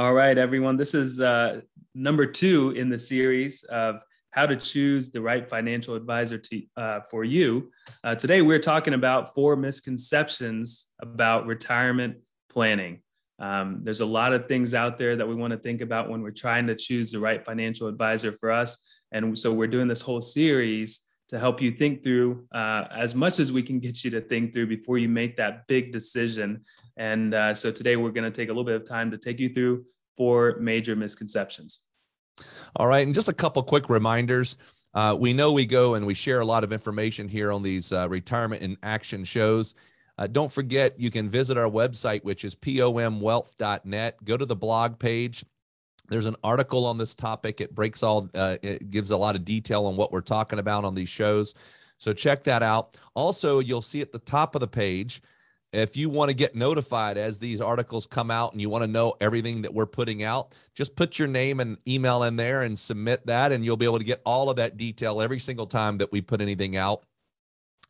All right, everyone. This is uh, number two in the series of how to choose the right financial advisor to, uh, for you. Uh, today, we're talking about four misconceptions about retirement planning. Um, there's a lot of things out there that we want to think about when we're trying to choose the right financial advisor for us. And so, we're doing this whole series to help you think through uh, as much as we can get you to think through before you make that big decision. And uh, so today we're going to take a little bit of time to take you through four major misconceptions. All right. And just a couple quick reminders. Uh, we know we go and we share a lot of information here on these uh, retirement in action shows. Uh, don't forget, you can visit our website, which is pomwealth.net. Go to the blog page there's an article on this topic. It breaks all, uh, it gives a lot of detail on what we're talking about on these shows. So check that out. Also, you'll see at the top of the page, if you want to get notified as these articles come out and you want to know everything that we're putting out, just put your name and email in there and submit that, and you'll be able to get all of that detail every single time that we put anything out.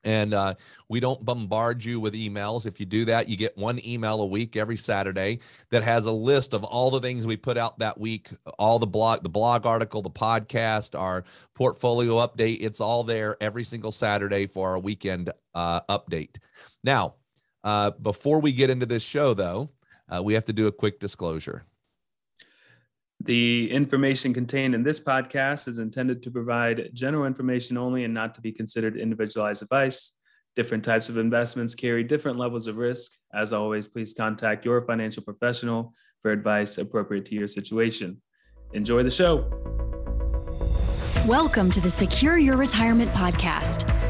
And uh, we don't bombard you with emails. If you do that, you get one email a week every Saturday that has a list of all the things we put out that week, all the blog, the blog article, the podcast, our portfolio update. It's all there every single Saturday for our weekend uh, update. Now, uh, before we get into this show, though, uh, we have to do a quick disclosure. The information contained in this podcast is intended to provide general information only and not to be considered individualized advice. Different types of investments carry different levels of risk. As always, please contact your financial professional for advice appropriate to your situation. Enjoy the show. Welcome to the Secure Your Retirement Podcast.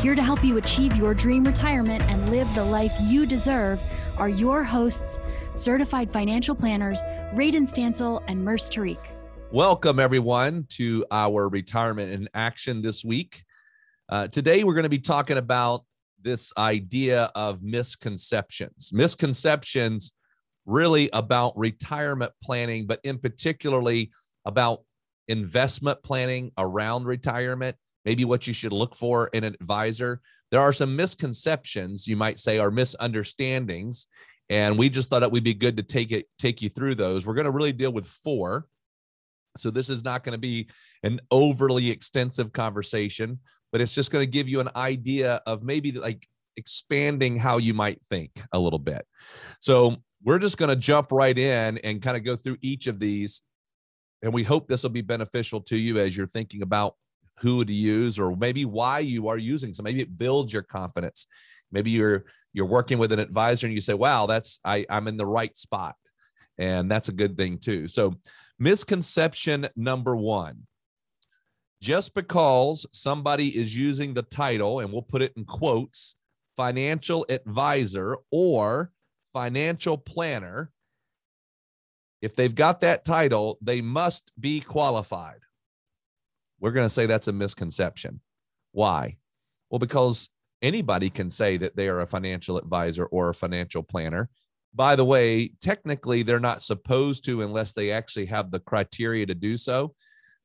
Here to help you achieve your dream retirement and live the life you deserve are your hosts, certified financial planners, Radon Stancil and Murs Tariq. Welcome, everyone, to our retirement in action this week. Uh, today, we're going to be talking about this idea of misconceptions. Misconceptions really about retirement planning, but in particularly about investment planning around retirement maybe what you should look for in an advisor. There are some misconceptions, you might say, or misunderstandings. And we just thought it would be good to take it, take you through those. We're going to really deal with four. So this is not going to be an overly extensive conversation, but it's just going to give you an idea of maybe like expanding how you might think a little bit. So we're just going to jump right in and kind of go through each of these. And we hope this will be beneficial to you as you're thinking about who to use or maybe why you are using. So maybe it builds your confidence. Maybe you're you're working with an advisor and you say wow that's I, i'm in the right spot. And that's a good thing too. So misconception number one just because somebody is using the title and we'll put it in quotes financial advisor or financial planner if they've got that title they must be qualified we're going to say that's a misconception. Why? Well, because anybody can say that they are a financial advisor or a financial planner. By the way, technically, they're not supposed to unless they actually have the criteria to do so.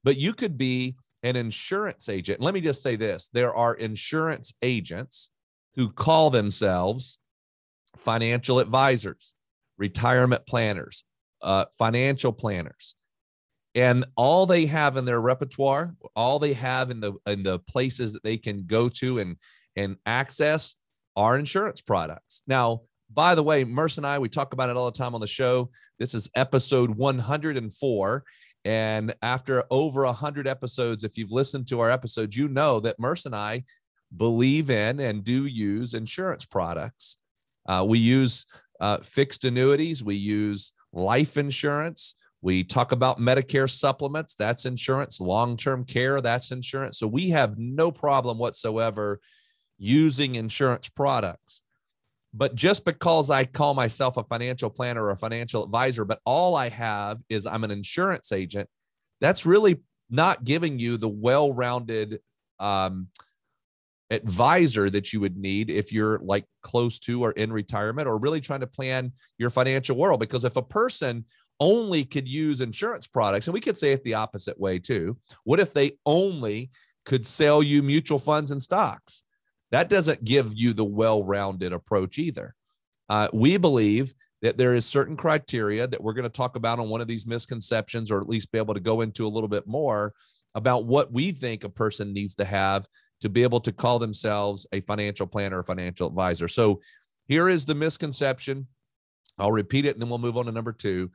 But you could be an insurance agent. Let me just say this there are insurance agents who call themselves financial advisors, retirement planners, uh, financial planners and all they have in their repertoire all they have in the in the places that they can go to and and access are insurance products. Now by the way Murs and i we talk about it all the time on the show. This is episode 104 and after over 100 episodes if you've listened to our episodes you know that Murs and i believe in and do use insurance products. Uh, we use uh, fixed annuities we use life insurance we talk about Medicare supplements, that's insurance, long term care, that's insurance. So we have no problem whatsoever using insurance products. but just because I call myself a financial planner or a financial advisor, but all I have is I'm an insurance agent, that's really not giving you the well rounded um, advisor that you would need if you're like close to or in retirement or really trying to plan your financial world. Because if a person only could use insurance products, and we could say it the opposite way too, what if they only could sell you mutual funds and stocks? That doesn't give you the well rounded approach either. Uh, we believe that there is certain criteria that we're going to talk about on one of these misconceptions, or at least be able to go into a little bit more about what we think a person needs to have to be able to call themselves a financial planner or financial advisor. So here is the misconception. I'll repeat it and then we'll move on to number two.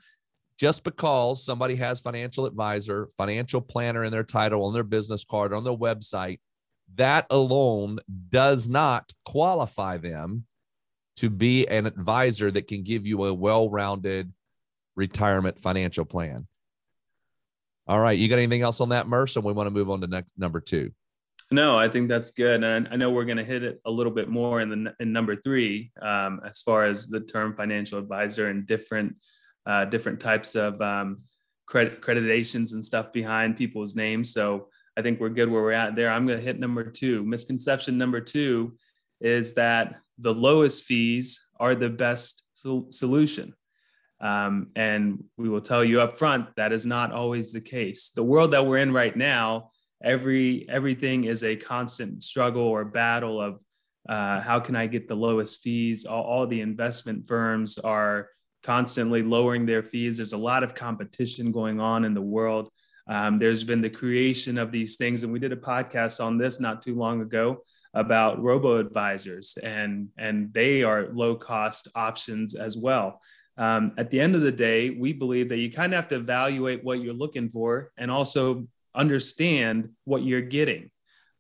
Just because somebody has financial advisor, financial planner in their title, on their business card, on their website, that alone does not qualify them to be an advisor that can give you a well rounded retirement financial plan. All right. You got anything else on that, Mercer? We want to move on to next number two. No, I think that's good, and I know we're going to hit it a little bit more in the in number three, um, as far as the term financial advisor and different uh, different types of um, credit accreditations and stuff behind people's names. So I think we're good where we're at there. I'm going to hit number two. Misconception number two is that the lowest fees are the best sol- solution. Um, and we will tell you up front that is not always the case. The world that we're in right now every everything is a constant struggle or battle of uh, how can I get the lowest fees? All, all, the investment firms are constantly lowering their fees. There's a lot of competition going on in the world. Um, there's been the creation of these things, and we did a podcast on this not too long ago about robo advisors, and and they are low cost options as well. Um, at the end of the day, we believe that you kind of have to evaluate what you're looking for and also understand what you're getting.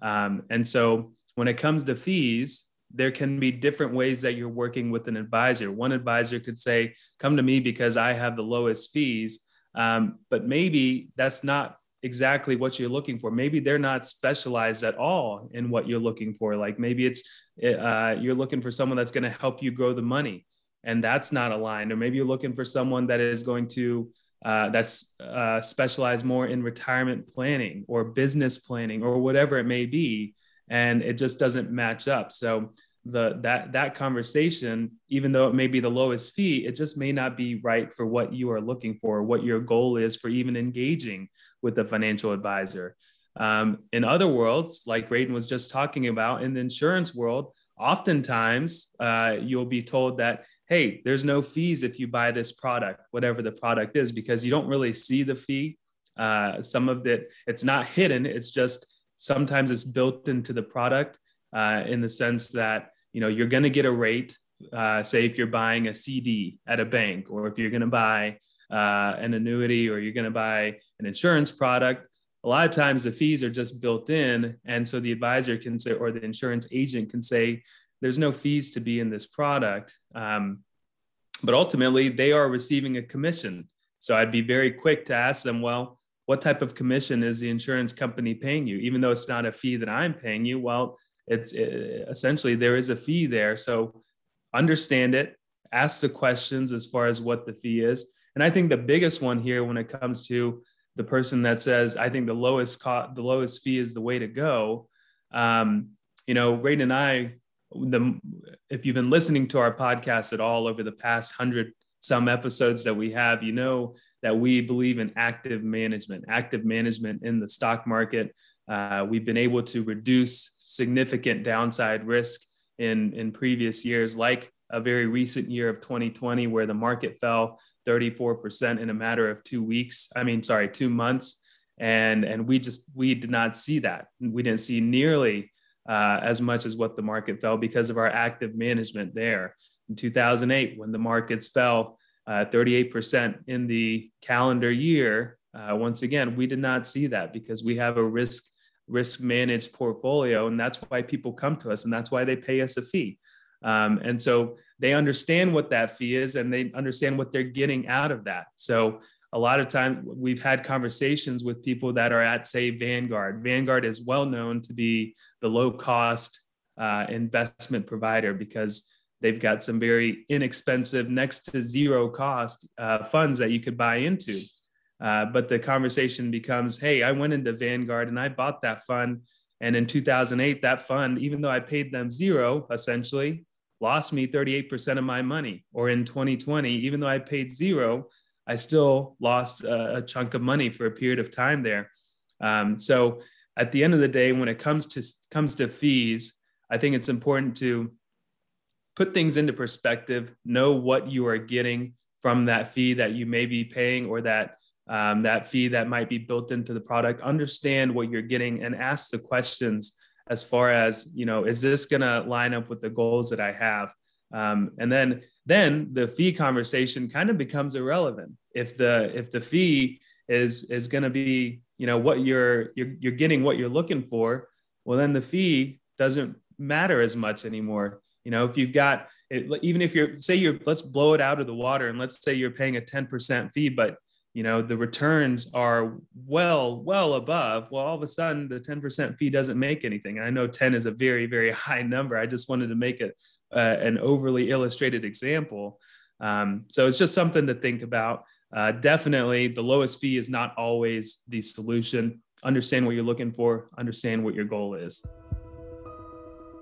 Um, and so when it comes to fees, there can be different ways that you're working with an advisor. One advisor could say, Come to me because I have the lowest fees. Um, but maybe that's not exactly what you're looking for. Maybe they're not specialized at all in what you're looking for. Like maybe it's uh, you're looking for someone that's going to help you grow the money, and that's not aligned. Or maybe you're looking for someone that is going to uh, that's uh, specialized more in retirement planning or business planning or whatever it may be, and it just doesn't match up. So the that that conversation, even though it may be the lowest fee, it just may not be right for what you are looking for, what your goal is for even engaging with the financial advisor. Um, in other worlds, like Radon was just talking about, in the insurance world, oftentimes uh, you'll be told that hey, there's no fees if you buy this product, whatever the product is, because you don't really see the fee. Uh, some of it, it's not hidden. It's just sometimes it's built into the product uh, in the sense that, you know, you're going to get a rate. Uh, say if you're buying a CD at a bank, or if you're going to buy uh, an annuity, or you're going to buy an insurance product, a lot of times the fees are just built in. And so the advisor can say, or the insurance agent can say, there's no fees to be in this product. Um, but ultimately, they are receiving a commission. So I'd be very quick to ask them, well, what type of commission is the insurance company paying you? Even though it's not a fee that I'm paying you, well, it's it, essentially there is a fee there. So understand it, ask the questions as far as what the fee is. And I think the biggest one here when it comes to the person that says, I think the lowest cost, the lowest fee is the way to go. Um, you know, Radon and I the if you've been listening to our podcast at all over the past hundred some episodes that we have, you know that we believe in active management, active management in the stock market. Uh, we've been able to reduce significant downside risk in in previous years, like a very recent year of 2020, where the market fell 34% in a matter of two weeks. I mean, sorry, two months. And, and we just we did not see that. We didn't see nearly uh, as much as what the market fell because of our active management there. In 2008, when the markets fell uh, 38% in the calendar year, uh, once again, we did not see that because we have a risk risk managed portfolio, and that's why people come to us, and that's why they pay us a fee. Um, and so they understand what that fee is, and they understand what they're getting out of that. So a lot of time we've had conversations with people that are at say vanguard vanguard is well known to be the low cost uh, investment provider because they've got some very inexpensive, next to zero cost uh, funds that you could buy into. Uh, but the conversation becomes, hey, I went into Vanguard and I bought that fund. And in 2008, that fund, even though I paid them zero, essentially, lost me 38% of my money. Or in 2020, even though I paid zero, I still lost a, a chunk of money for a period of time there. Um, so at the end of the day, when it comes to comes to fees, I think it's important to put things into perspective, know what you are getting from that fee that you may be paying or that um, that fee that might be built into the product. Understand what you're getting and ask the questions as far as you know is this going to line up with the goals that i have? Um, and then then the fee conversation kind of becomes irrelevant. If the if the fee is is going to be you know what you're, you're you're getting what you're looking for well then the fee doesn't matter as much anymore you know if you've got even if you're say you're let's blow it out of the water and let's say you're paying a 10% fee but you know the returns are well well above well all of a sudden the 10% fee doesn't make anything. And i know 10 is a very very high number. I just wanted to make it uh, an overly illustrated example. Um, so it's just something to think about. Uh, definitely the lowest fee is not always the solution. Understand what you're looking for. Understand what your goal is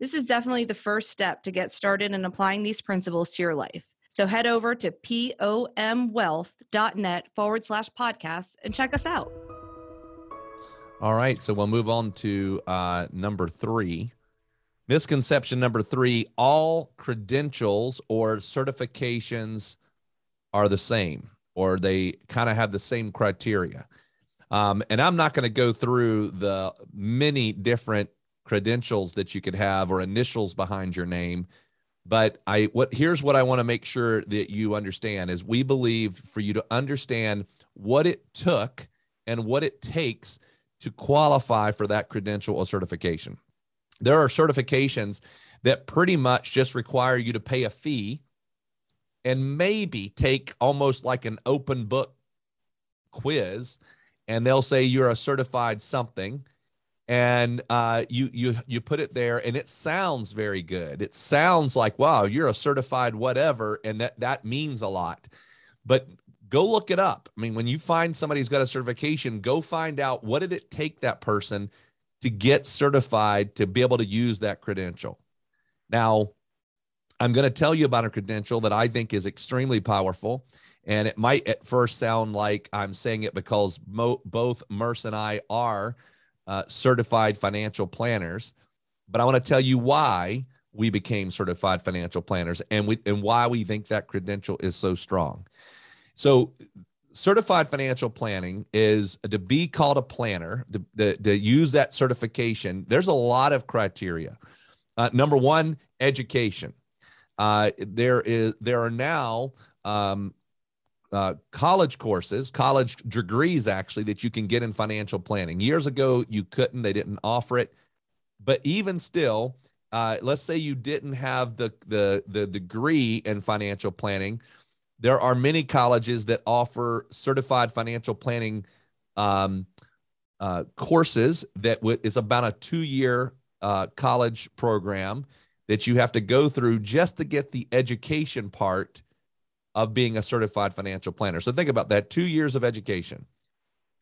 this is definitely the first step to get started in applying these principles to your life. So head over to pomwealth.net forward slash podcast and check us out. All right. So we'll move on to uh, number three. Misconception number three all credentials or certifications are the same, or they kind of have the same criteria. Um, and I'm not going to go through the many different credentials that you could have or initials behind your name. But i what here's what i want to make sure that you understand is we believe for you to understand what it took and what it takes to qualify for that credential or certification. There are certifications that pretty much just require you to pay a fee and maybe take almost like an open book quiz and they'll say you're a certified something and uh, you you you put it there and it sounds very good. It sounds like wow you're a certified whatever and that that means a lot. But go look it up. I mean when you find somebody who's got a certification go find out what did it take that person to get certified to be able to use that credential. Now i'm going to tell you about a credential that i think is extremely powerful and it might at first sound like i'm saying it because mo- both Murs and i are uh, certified financial planners. But I want to tell you why we became certified financial planners and we and why we think that credential is so strong. So certified financial planning is to be called a planner, to, to, to use that certification. There's a lot of criteria. Uh, number one, education. Uh, there is there are now um, uh, college courses, college degrees actually that you can get in financial planning. Years ago, you couldn't, they didn't offer it. But even still, uh, let's say you didn't have the, the, the degree in financial planning. There are many colleges that offer certified financial planning um, uh, courses that w- is about a two year uh, college program that you have to go through just to get the education part of being a certified financial planner. So think about that two years of education.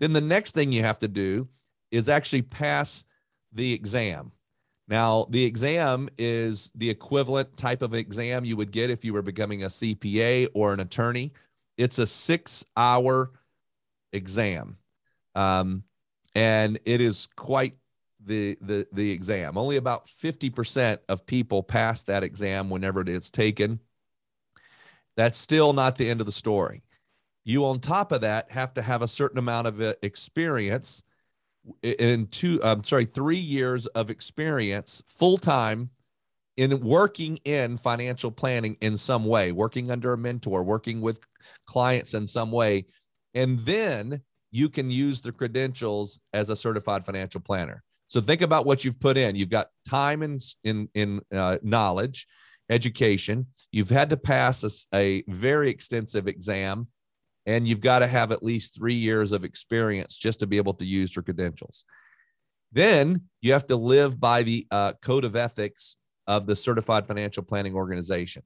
Then the next thing you have to do is actually pass the exam. Now, the exam is the equivalent type of exam you would get if you were becoming a CPA or an attorney. It's a six hour exam. Um, and it is quite the, the, the exam. Only about 50% of people pass that exam whenever it is taken. That's still not the end of the story. You, on top of that, have to have a certain amount of uh, experience in two, I'm sorry, three years of experience full time in working in financial planning in some way, working under a mentor, working with clients in some way. And then you can use the credentials as a certified financial planner. So think about what you've put in. You've got time in in in uh, knowledge, education. You've had to pass a, a very extensive exam, and you've got to have at least three years of experience just to be able to use your credentials. Then you have to live by the uh, code of ethics of the Certified Financial Planning Organization.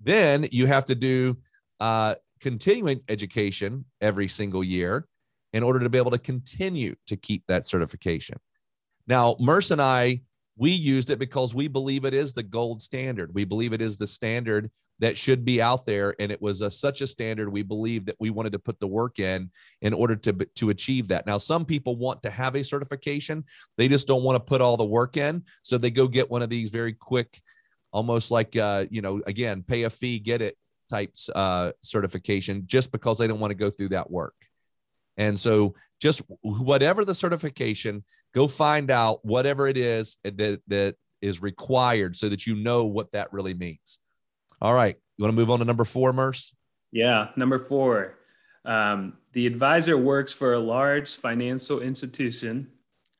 Then you have to do uh, continuing education every single year in order to be able to continue to keep that certification. Now, Murs and I, we used it because we believe it is the gold standard. We believe it is the standard that should be out there. And it was a, such a standard we believe that we wanted to put the work in in order to, to achieve that. Now, some people want to have a certification, they just don't want to put all the work in. So they go get one of these very quick, almost like, uh, you know, again, pay a fee, get it types uh, certification just because they don't want to go through that work. And so just whatever the certification, go find out whatever it is that that is required so that you know what that really means. All right. You want to move on to number four, Murs? Yeah. Number four. Um, the advisor works for a large financial institution,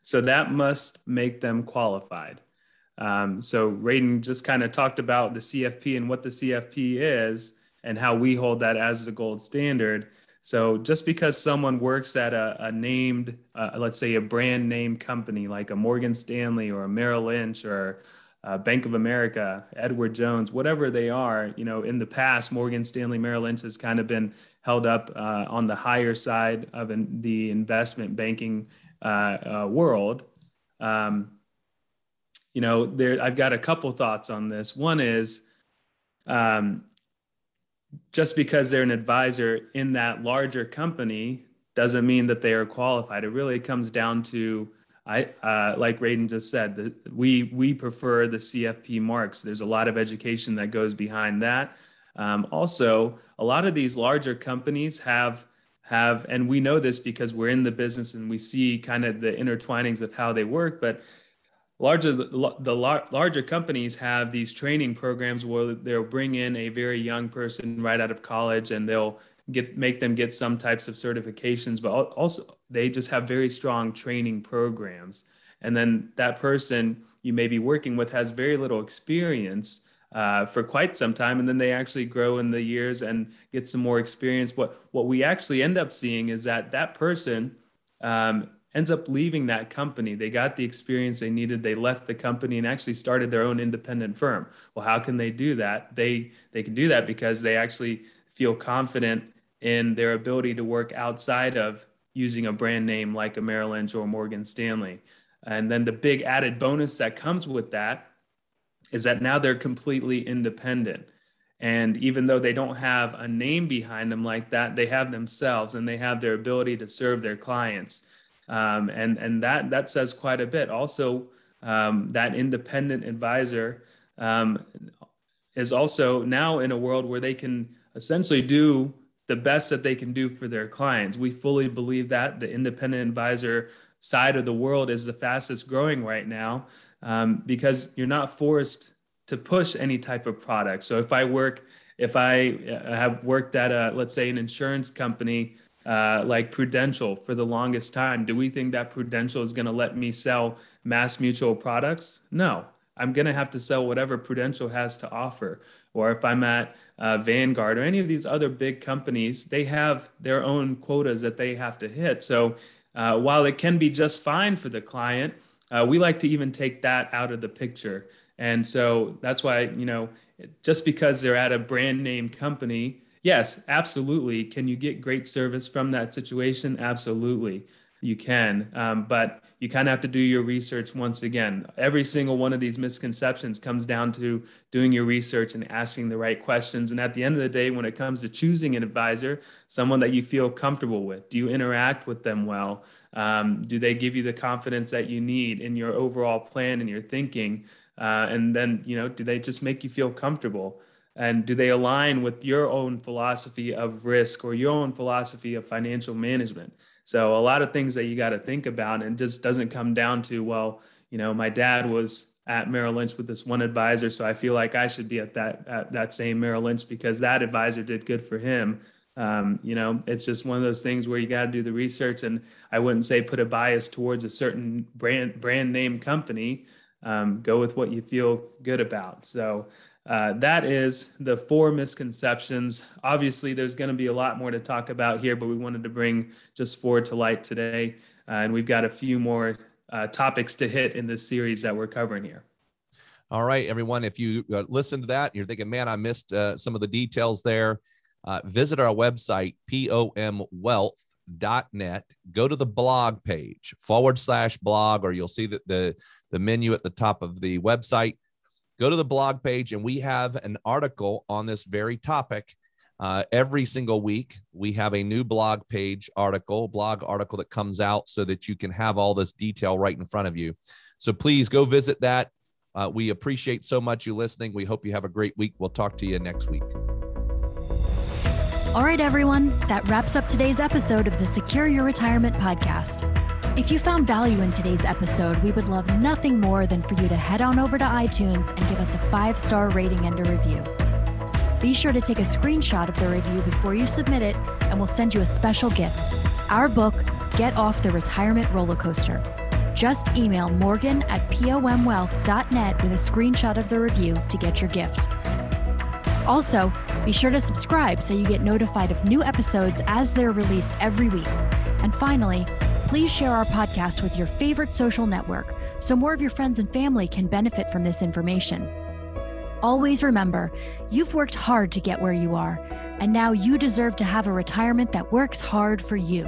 so that must make them qualified. Um, so Radon just kind of talked about the CFP and what the CFP is and how we hold that as the gold standard. So just because someone works at a, a named, uh, let's say a brand name company like a Morgan Stanley or a Merrill Lynch or uh, Bank of America, Edward Jones, whatever they are, you know, in the past, Morgan Stanley, Merrill Lynch has kind of been held up uh, on the higher side of the investment banking uh, uh world. Um, you know, there, I've got a couple thoughts on this. One is, um, just because they're an advisor in that larger company doesn't mean that they are qualified. It really comes down to I uh, like Radon just said that we we prefer the CFP marks. There's a lot of education that goes behind that. Um, also, a lot of these larger companies have have, and we know this because we're in the business and we see kind of the intertwinings of how they work. But larger the, the larger companies have these training programs where they'll bring in a very young person right out of college and they'll get make them get some types of certifications but also they just have very strong training programs. And then that person you may be working with has very little experience uh, for quite some time and then they actually grow in the years and get some more experience. What what we actually end up seeing is that that person um, ends up leaving that company. They got the experience they needed. They left the company and actually started their own independent firm. Well, how can they do that? They they can do that because they actually feel confident in their ability to work outside of using a brand name like a Merrill Lynch or Morgan Stanley. And then the big added bonus that comes with that is that now they're completely independent. And even though they don't have a name behind them like that, they have themselves and they have their ability to serve their clients um, and and that that says quite a bit. Also, um, that independent advisor um, is also now in a world where they can essentially do the best that they can do for their clients. We fully believe that the independent advisor side of the world is the fastest growing right now um, because you're not forced to push any type of product. So if I work, if I uh, have worked at a, let's say, an insurance company uh, like Prudential for the longest time. Do we think that Prudential is going to let me sell Mass Mutual products? No. I'm going to have to sell whatever Prudential has to offer. Or if I'm at uh, Vanguard or any of these other big companies, they have their own quotas that they have to hit. So uh, while it can be just fine for the client, uh, we like to even take that out of the picture. And so that's why, you know, just because they're at a brand name company Yes, absolutely. Can you get great service from that situation? Absolutely, you can. Um, but you kind of have to do your research once again. Every single one of these misconceptions comes down to doing your research and asking the right questions. And at the end of the day, when it comes to choosing an advisor, someone that you feel comfortable with, do you interact with them well? Um, do they give you the confidence that you need in your overall plan and your thinking? Uh, and then, you know, do they just make you feel comfortable? And do they align with your own philosophy of risk or your own philosophy of financial management so a lot of things that you got to think about and just doesn't come down to well you know my dad was at Merrill Lynch with this one advisor. So I feel like I should be at that at that same Merrill Lynch because that advisor did good for him. Um, you know, it's just one of those things where you got to do the research, and I wouldn't say put a bias towards a certain brand brand name company. Um, go with what you feel good about. So uh, that is the four misconceptions. Obviously, there's going to be a lot more to talk about here, but we wanted to bring just four to light today, uh, and we've got a few more uh, topics to hit in this series that we're covering here. All right, everyone. If you uh, listen to that, you're thinking, man, I missed uh, some of the details there. Visit our website, pomwealth.net. Go to the blog page, forward slash blog, or you'll see that the, the menu at the top of the website. Go to the blog page, and we have an article on this very topic. Uh, every single week, we have a new blog page article, blog article that comes out so that you can have all this detail right in front of you. So please go visit that. Uh, we appreciate so much you listening. We hope you have a great week. We'll talk to you next week. All right, everyone, that wraps up today's episode of the Secure Your Retirement podcast. If you found value in today's episode, we would love nothing more than for you to head on over to iTunes and give us a five star rating and a review. Be sure to take a screenshot of the review before you submit it, and we'll send you a special gift our book, Get Off the Retirement Roller Coaster. Just email morgan at pomwealth.net with a screenshot of the review to get your gift. Also, be sure to subscribe so you get notified of new episodes as they're released every week. And finally, please share our podcast with your favorite social network so more of your friends and family can benefit from this information. Always remember, you've worked hard to get where you are, and now you deserve to have a retirement that works hard for you.